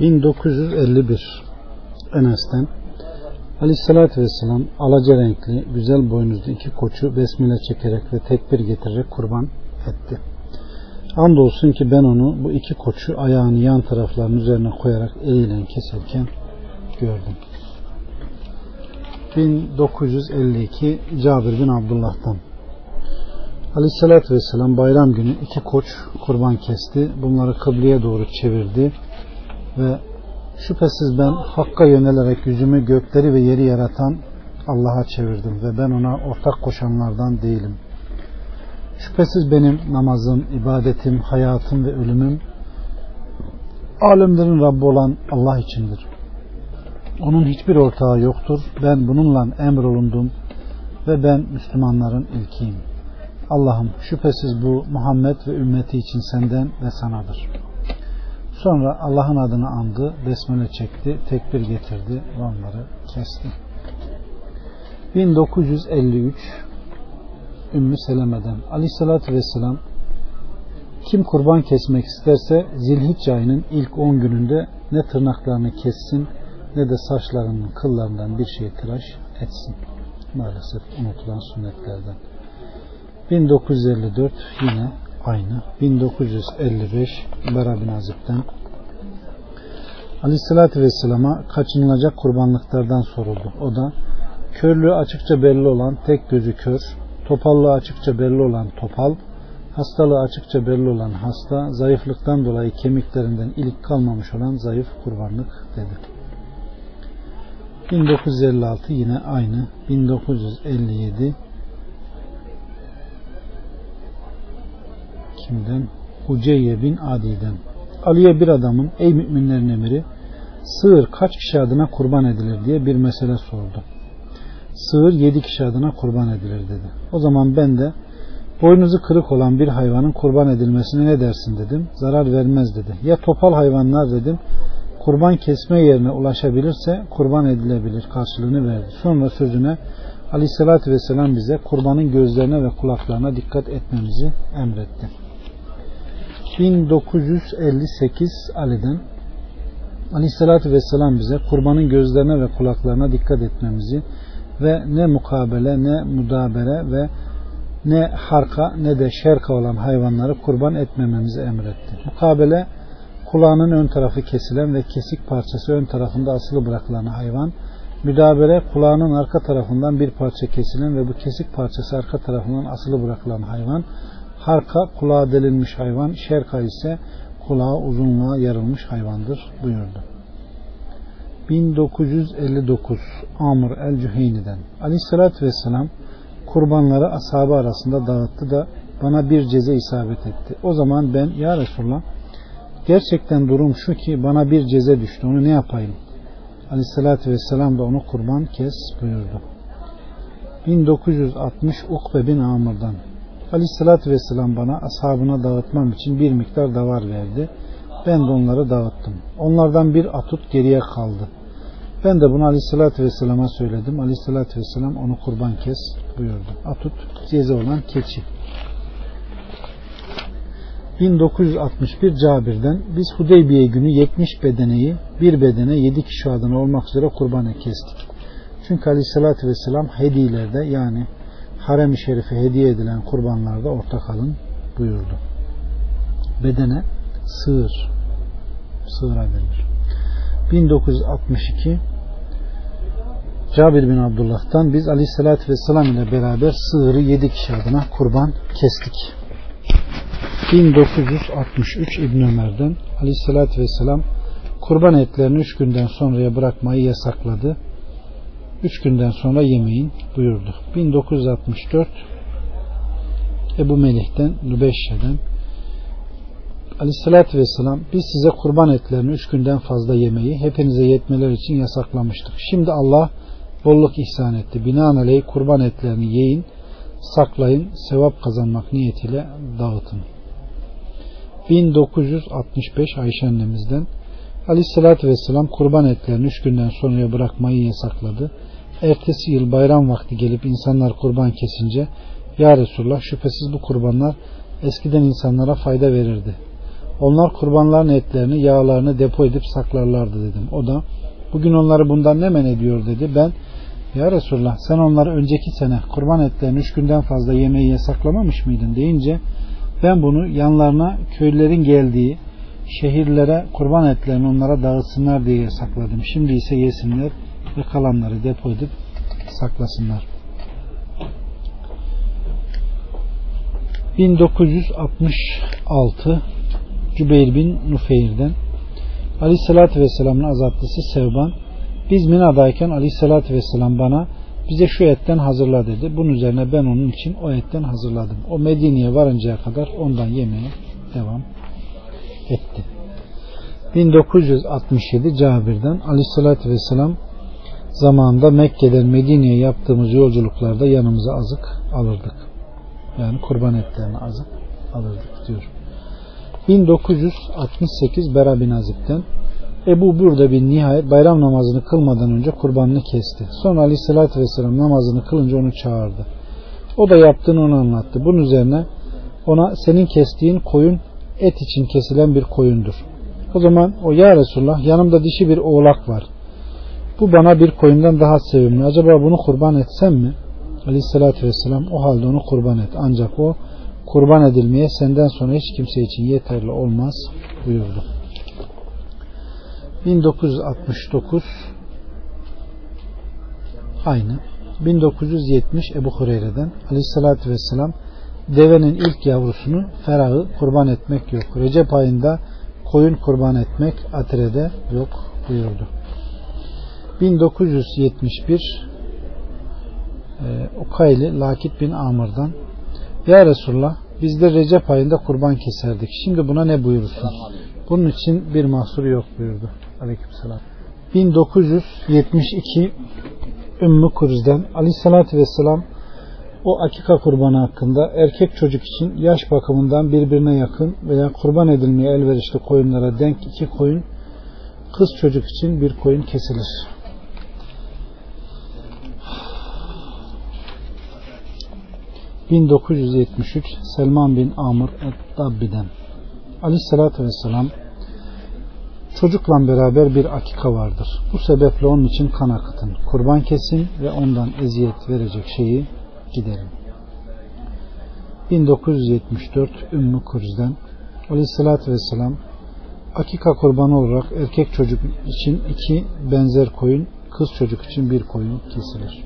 1951 Enes'ten Aleyhissalatü Vesselam alaca renkli, güzel boynuzlu iki koçu besmele çekerek ve tekbir getirerek kurban etti. Andolsun ki ben onu bu iki koçu ayağını yan taraflarının üzerine koyarak eliyle keserken gördüm. 1952 Cabir bin Abdullah'tan Aleyhissalatü Vesselam bayram günü iki koç kurban kesti. Bunları kıbleye doğru çevirdi ve şüphesiz ben Hakk'a yönelerek yüzümü gökleri ve yeri yaratan Allah'a çevirdim ve ben ona ortak koşanlardan değilim. Şüphesiz benim namazım, ibadetim, hayatım ve ölümüm alemlerin Rabbi olan Allah içindir. Onun hiçbir ortağı yoktur. Ben bununla emrolundum ve ben Müslümanların ilkiyim. Allah'ım şüphesiz bu Muhammed ve ümmeti için senden ve sanadır. Sonra Allah'ın adını andı, besmele çekti, tekbir getirdi ve onları kesti. 1953 Ümmü Seleme'den Aleyhisselatü Vesselam kim kurban kesmek isterse zilhicce ayının ilk 10 gününde ne tırnaklarını kessin ne de saçlarının kıllarından bir şey tıraş etsin. Maalesef unutulan sünnetlerden. 1954 yine aynı. 1955 Bara bin Azib'den Aleyhisselatü Vesselam'a kaçınılacak kurbanlıklardan soruldu. O da körlüğü açıkça belli olan tek gözü kör, topallığı açıkça belli olan topal, hastalığı açıkça belli olan hasta, zayıflıktan dolayı kemiklerinden ilik kalmamış olan zayıf kurbanlık dedi. 1956 yine aynı. 1957 kimden? Huceyye bin Adi'den. Ali'ye bir adamın ey müminlerin emiri sığır kaç kişi adına kurban edilir diye bir mesele sordu. Sığır yedi kişi adına kurban edilir dedi. O zaman ben de boynuzu kırık olan bir hayvanın kurban edilmesine ne dersin dedim. Zarar vermez dedi. Ya topal hayvanlar dedim kurban kesme yerine ulaşabilirse kurban edilebilir karşılığını verdi. Sonra sözüne Aleyhisselatü Vesselam bize kurbanın gözlerine ve kulaklarına dikkat etmemizi emretti. 1958 Ali'den Aleyhisselatü Vesselam bize kurbanın gözlerine ve kulaklarına dikkat etmemizi ve ne mukabele ne mudabere ve ne harka ne de şerka olan hayvanları kurban etmememizi emretti. Mukabele kulağının ön tarafı kesilen ve kesik parçası ön tarafında asılı bırakılan hayvan, müdabere kulağının arka tarafından bir parça kesilen ve bu kesik parçası arka tarafından asılı bırakılan hayvan, harka kulağa delinmiş hayvan, şerka ise kulağı uzunluğa yarılmış hayvandır buyurdu. 1959 Amr el-Cüheyni'den Aleyhisselatü Vesselam kurbanları ashabı arasında dağıttı da bana bir ceze isabet etti. O zaman ben ya Resulallah gerçekten durum şu ki bana bir ceze düştü onu ne yapayım? Aleyhisselatü Vesselam da onu kurban kes buyurdu. 1960 Ukbe bin Amr'dan Aleyhisselatü Vesselam bana ashabına dağıtmam için bir miktar davar verdi. Ben de onları dağıttım. Onlardan bir atut geriye kaldı. Ben de bunu Aleyhisselatü Vesselam'a söyledim. Aleyhisselatü Vesselam onu kurban kes buyurdu. Atut ceze olan keçi. 1961 Cabir'den biz Hudeybiye günü 70 bedeneyi bir bedene 7 kişi adına olmak üzere kurbanı kestik. Çünkü Aleyhisselatü Vesselam hediyelerde yani harem-i şerife hediye edilen kurbanlarda ortak alın buyurdu. Bedene sığır sığıra denir. 1962 Cabir bin Abdullah'tan biz Aleyhisselatü Vesselam ile beraber sığırı 7 kişi adına kurban kestik. 1963 İbn Ömer'den Aleyhisselatü Vesselam kurban etlerini 3 günden sonraya bırakmayı yasakladı. 3 günden sonra yemeyin buyurdu. 1964 Ebu Melih'ten Lübeşşe'den Aleyhissalatü Vesselam biz size kurban etlerini 3 günden fazla yemeyi hepinize yetmeler için yasaklamıştık. Şimdi Allah bolluk ihsan etti. Binaenaleyh kurban etlerini yiyin, saklayın, sevap kazanmak niyetiyle dağıtın. 1965 Ayşe annemizden Aleyhissalatü Vesselam kurban etlerini üç günden sonraya bırakmayı yasakladı. Ertesi yıl bayram vakti gelip insanlar kurban kesince Ya Resulullah şüphesiz bu kurbanlar eskiden insanlara fayda verirdi. Onlar kurbanların etlerini, yağlarını depo edip saklarlardı dedim. O da bugün onları bundan ne men ediyor dedi. Ben ya Resulullah sen onları önceki sene kurban etlerini üç günden fazla yemeği yasaklamamış mıydın deyince ben bunu yanlarına köylülerin geldiği şehirlere kurban etlerini onlara dağıtsınlar diye yasakladım. Şimdi ise yesinler ve kalanları depo edip saklasınlar. 1966 Cübeyr bin Nufeyr'den Aleyhisselatü Vesselam'ın azatlısı Sevban biz Mina'dayken Aleyhisselatü Vesselam bana bize şu etten hazırla dedi. Bunun üzerine ben onun için o etten hazırladım. O Medine'ye varıncaya kadar ondan yemeye devam etti. 1967 Cabir'den Aleyhisselatü Vesselam zamanında Mekke'den Medine'ye yaptığımız yolculuklarda yanımıza azık alırdık. Yani kurban etlerini azık alırdık diyor. 1968 Bera bin Azib'den Ebu burada bir nihayet bayram namazını kılmadan önce kurbanını kesti. Sonra aleyhissalatü vesselam namazını kılınca onu çağırdı. O da yaptığını ona anlattı. Bunun üzerine ona senin kestiğin koyun et için kesilen bir koyundur. O zaman o ya Resulullah yanımda dişi bir oğlak var. Bu bana bir koyundan daha sevimli. Acaba bunu kurban etsem mi? Aleyhissalatü vesselam o halde onu kurban et. Ancak o kurban edilmeye senden sonra hiç kimse için yeterli olmaz buyurdu. 1969 aynı 1970 Ebu Hureyre'den Aleyhisselatü Vesselam devenin ilk yavrusunu ferahı kurban etmek yok. Recep ayında koyun kurban etmek atirede yok buyurdu. 1971 e, Ukayli Lakit bin Amr'dan Ya Resulullah biz de Recep ayında kurban keserdik. Şimdi buna ne buyurursun? Bunun için bir mahsur yok buyurdu. Aleykümselam. 1972 Ümmü Kuriz'den Aleyhisselatü Vesselam o akika kurbanı hakkında erkek çocuk için yaş bakımından birbirine yakın veya kurban edilmeye elverişli koyunlara denk iki koyun kız çocuk için bir koyun kesilir. ...1973 Selman bin Amr et-Dabbi'den Aleyhisselatü Vesselam Çocukla beraber bir akika vardır. Bu sebeple onun için kan akıtın. Kurban kesin ve ondan eziyet verecek şeyi giderin. 1974 Ümmü Kurz'den Aleyhisselatü Vesselam akika kurbanı olarak erkek çocuk için iki benzer koyun, kız çocuk için bir koyun kesilir.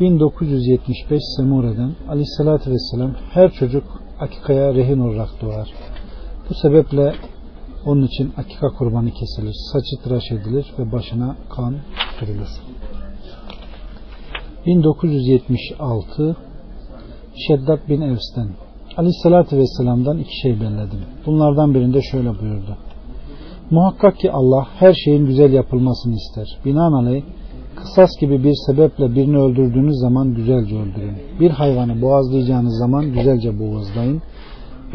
1975 Semure'den Aleyhisselatü Vesselam her çocuk akikaya rehin olarak doğar. Bu sebeple onun için akika kurbanı kesilir. Saçı tıraş edilir ve başına kan sürülür. 1976 Şeddat bin Evs'ten Aleyhisselatü Vesselam'dan iki şey belledim. Bunlardan birinde şöyle buyurdu. Muhakkak ki Allah her şeyin güzel yapılmasını ister. Binaenaleyh kısas gibi bir sebeple birini öldürdüğünüz zaman güzelce öldürün. Bir hayvanı boğazlayacağınız zaman güzelce boğazlayın.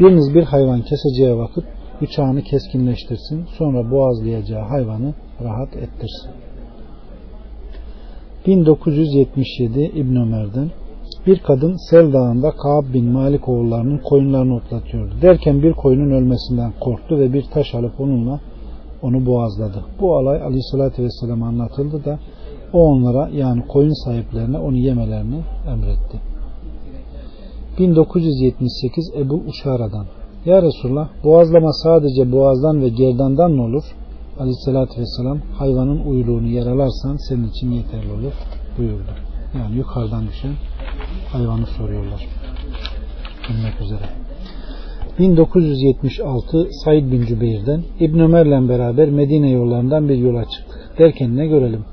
Biriniz bir hayvan keseceği vakit bıçağını keskinleştirsin. Sonra boğazlayacağı hayvanı rahat ettirsin. 1977 İbn Ömer'den bir kadın Sel Dağı'nda Kaab bin Malik oğullarının koyunlarını otlatıyordu. Derken bir koyunun ölmesinden korktu ve bir taş alıp onunla onu boğazladı. Bu olay Aleyhisselatü Vesselam anlatıldı da o onlara yani koyun sahiplerine onu yemelerini emretti. 1978 Ebu Uşara'dan Ya Resulullah boğazlama sadece boğazdan ve gerdandan mı olur? Aleyhisselatü Vesselam hayvanın uyluğunu yaralarsan senin için yeterli olur buyurdu. Yani yukarıdan düşen hayvanı soruyorlar. Bilmek üzere. 1976 Said bin Cübeyr'den İbn Ömer'le beraber Medine yollarından bir yola çıktık. Derken ne görelim?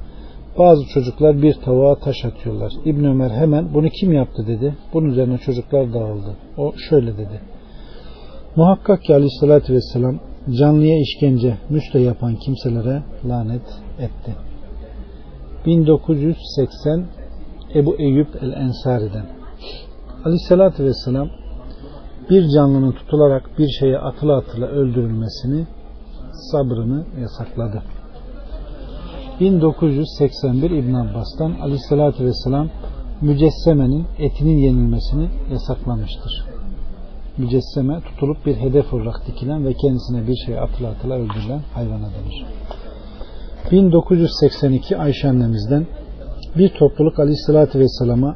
Bazı çocuklar bir tavuğa taş atıyorlar. İbn Ömer hemen bunu kim yaptı dedi. Bunun üzerine çocuklar dağıldı. O şöyle dedi. Muhakkak ki aleyhissalatü vesselam canlıya işkence, müste yapan kimselere lanet etti. 1980 Ebu Eyyub el-Ensari'den Aleyhissalatü vesselam bir canlının tutularak bir şeye atıla atıla öldürülmesini sabrını yasakladı. 1981 İbn Abbas'tan Aleyhissalatü vesselam mücessemenin etinin yenilmesini yasaklamıştır. mücesseme tutulup bir hedef olarak dikilen ve kendisine bir şey atıla atıla öldürülen hayvana denir. 1982 Ayşe annemizden bir topluluk aleyhissalatü vesselama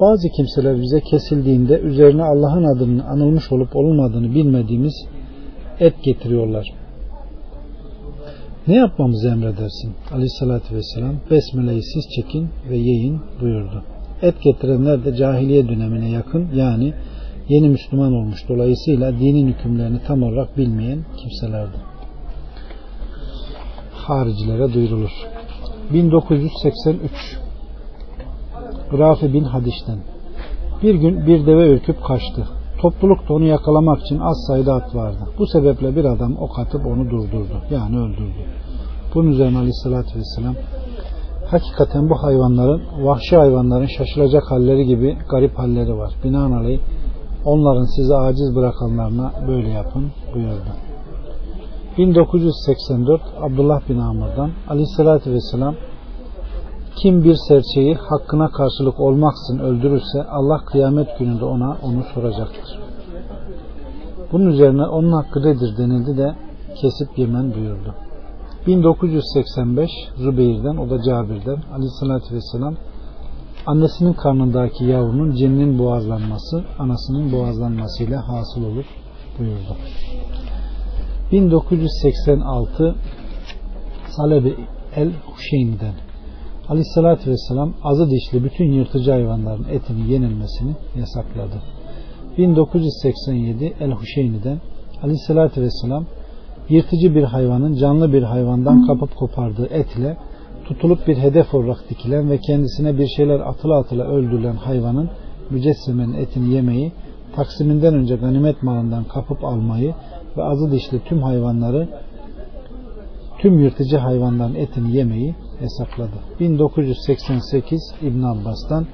bazı kimseler bize kesildiğinde üzerine Allah'ın adının anılmış olup olmadığını bilmediğimiz et getiriyorlar. Ne yapmamızı emredersin? Aleyhissalatü vesselam Besmele'yi siz çekin ve yiyin buyurdu. Et getirenler de cahiliye dönemine yakın yani yeni Müslüman olmuş dolayısıyla dinin hükümlerini tam olarak bilmeyen kimselerdi. Haricilere duyurulur. 1983 Rafi bin Hadiş'ten bir gün bir deve ürküp kaçtı. Topluluk da onu yakalamak için az sayıda at vardı. Bu sebeple bir adam ok atıp onu durdurdu. Yani öldürdü. Bunun üzerine aleyhissalatü vesselam hakikaten bu hayvanların vahşi hayvanların şaşılacak halleri gibi garip halleri var. Binaenaleyh onların sizi aciz bırakanlarına böyle yapın buyurdu. 1984 Abdullah bin Amr'dan aleyhissalatü vesselam kim bir serçeyi hakkına karşılık olmaksızın öldürürse Allah kıyamet gününde ona onu soracaktır. Bunun üzerine onun hakkı nedir denildi de kesip yemen buyurdu. 1985 Zübeyir'den o da Cabir'den aleyhissalatü vesselam annesinin karnındaki yavrunun cinnin boğazlanması anasının boğazlanmasıyla hasıl olur buyurdu. 1986 Salebi el Huşeyn'den Aleyhissalatü Vesselam azı dişli bütün yırtıcı hayvanların etinin yenilmesini yasakladı. 1987 El Huşeyni'den Aleyhissalatü Vesselam yırtıcı bir hayvanın canlı bir hayvandan kapıp kopardığı et ile tutulup bir hedef olarak dikilen ve kendisine bir şeyler atıla atıla öldürülen hayvanın mücessemenin etini yemeyi, taksiminden önce ganimet malından kapıp almayı ve azı dişli tüm hayvanları tüm yırtıcı hayvanların etini yemeyi hesapladı. 1988 İbn Abbas'tan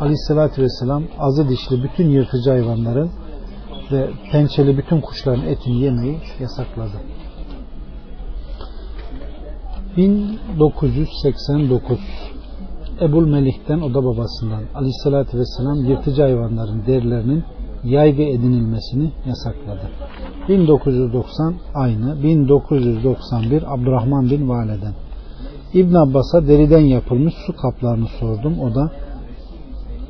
Aleyhisselatü Vesselam azı dişli bütün yırtıcı hayvanların ve pençeli bütün kuşların etini yemeyi yasakladı. 1989 Ebul Melih'ten o da babasından Aleyhisselatü Vesselam yırtıcı hayvanların derilerinin yaygı edinilmesini yasakladı. 1990 aynı 1991 Abdurrahman bin Vale'den İbn Abbas'a deriden yapılmış su kaplarını sordum. O da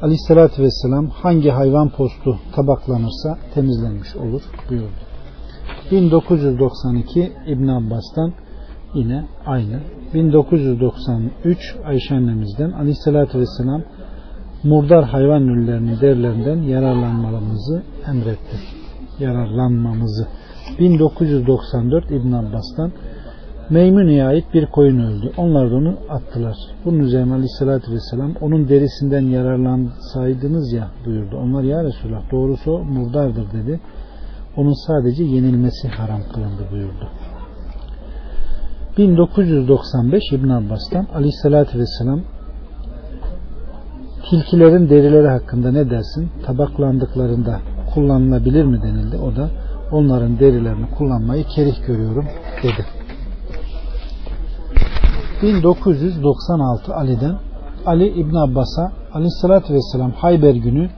Aleyhisselatü Vesselam hangi hayvan postu tabaklanırsa temizlenmiş olur buyurdu. 1992 İbn Abbas'tan yine aynı. 1993 Ayşe annemizden Aleyhisselatü Vesselam murdar hayvan ürünlerinin derlerinden yararlanmamızı emretti. Yararlanmamızı. 1994 İbn Abbas'tan Meymune'ye ait bir koyun öldü. Onlar da onu attılar. Bunun üzerine aleyhissalatü vesselam onun derisinden yararlansaydınız ya buyurdu. Onlar ya Resulallah doğrusu murdardır dedi. Onun sadece yenilmesi haram kılındı buyurdu. 1995 İbn Abbas'tan aleyhissalatü vesselam tilkilerin derileri hakkında ne dersin? Tabaklandıklarında kullanılabilir mi denildi. O da onların derilerini kullanmayı kerih görüyorum dedi. 1996 Ali'den Ali İbn Abbas'a aleyhissalatü vesselam Hayber günü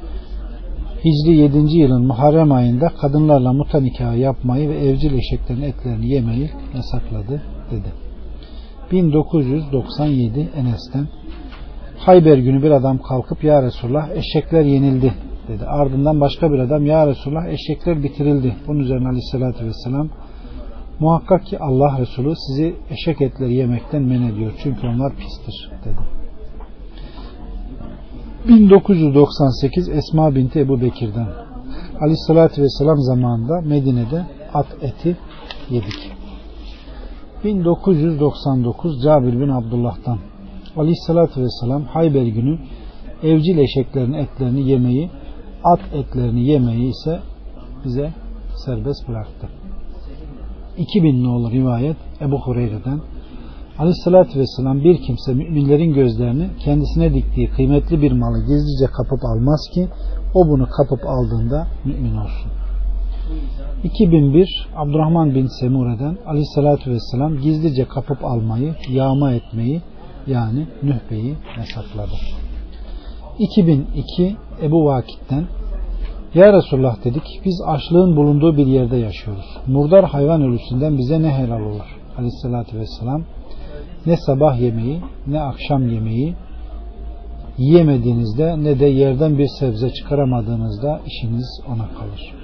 Hicri 7. yılın Muharrem ayında kadınlarla muta yapmayı ve evcil eşeklerin etlerini yemeyi yasakladı dedi. 1997 Enes'ten Hayber günü bir adam kalkıp Ya Resulullah eşekler yenildi dedi. Ardından başka bir adam Ya Resulullah eşekler bitirildi. Bunun üzerine aleyhissalatü vesselam Muhakkak ki Allah Resulü sizi eşek etleri yemekten men ediyor. Çünkü onlar pistir dedi. 1998 Esma binti Ebu Bekir'den Aleyhisselatü Vesselam zamanında Medine'de at eti yedik. 1999 Cabir bin Abdullah'tan Aleyhisselatü Vesselam Hayber günü evcil eşeklerin etlerini yemeyi at etlerini yemeyi ise bize serbest bıraktı. 2000 nolu rivayet Ebu Hureyre'den Aleyhissalatü Vesselam bir kimse müminlerin gözlerini kendisine diktiği kıymetli bir malı gizlice kapıp almaz ki o bunu kapıp aldığında mümin olsun. 2001 Abdurrahman bin Semure'den Aleyhissalatü Vesselam gizlice kapıp almayı, yağma etmeyi yani nühbeyi yasakladı. 2002 Ebu Vakit'ten Ya Resulullah dedik biz açlığın bulunduğu bir yerde yaşıyoruz. Murdar hayvan ölüsünden bize ne helal olur? Aleyhissalatü vesselam ne sabah yemeği ne akşam yemeği yiyemediğinizde ne de yerden bir sebze çıkaramadığınızda işiniz ona kalır.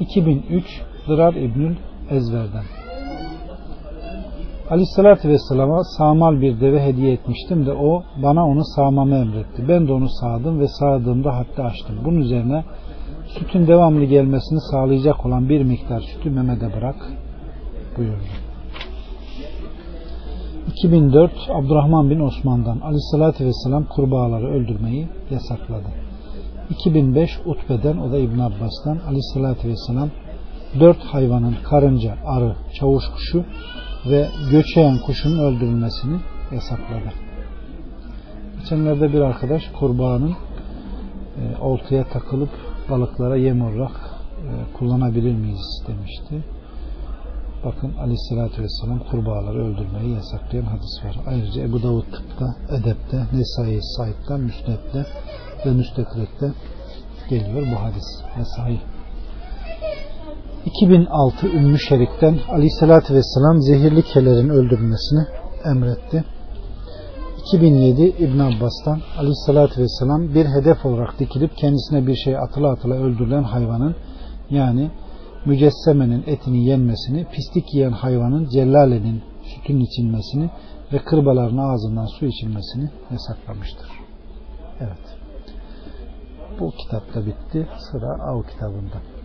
2003 Dırar İbnül Ezver'den Aleyhissalatü Vesselam'a sağmal bir deve hediye etmiştim de o bana onu sağmamı emretti. Ben de onu sağdım ve sağdığımda hatta açtım. Bunun üzerine sütün devamlı gelmesini sağlayacak olan bir miktar sütü Mehmet'e bırak buyurdu. 2004 Abdurrahman bin Osman'dan Aleyhisselatü Vesselam kurbağaları öldürmeyi yasakladı. 2005 Utbe'den o da İbn Abbas'tan Aleyhisselatü Vesselam dört hayvanın karınca, arı, çavuş kuşu ve göçeyen kuşun öldürülmesini yasakladı. Geçenlerde bir arkadaş kurbağanın e, oltaya takılıp balıklara yem olarak e, kullanabilir miyiz demişti. Bakın aleyhissalatü vesselam kurbağaları öldürmeyi yasaklayan hadis var. Ayrıca Ebu Davud tıpta, edepte, Nesai Said'de, Müsnet'te ve Müstekrek'te geliyor bu hadis ve sahih. 2006 Ümmü Şerik'ten aleyhissalatü vesselam zehirli kelerin öldürülmesini emretti. 2007 İbn Abbas'tan aleyhissalatü vesselam bir hedef olarak dikilip kendisine bir şey atıla atıla öldürülen hayvanın yani mücessemenin etini yenmesini, pislik yiyen hayvanın cellalenin sütünün içilmesini ve kırbaların ağzından su içilmesini yasaklamıştır. Evet. Bu kitapta bitti. Sıra Av kitabında.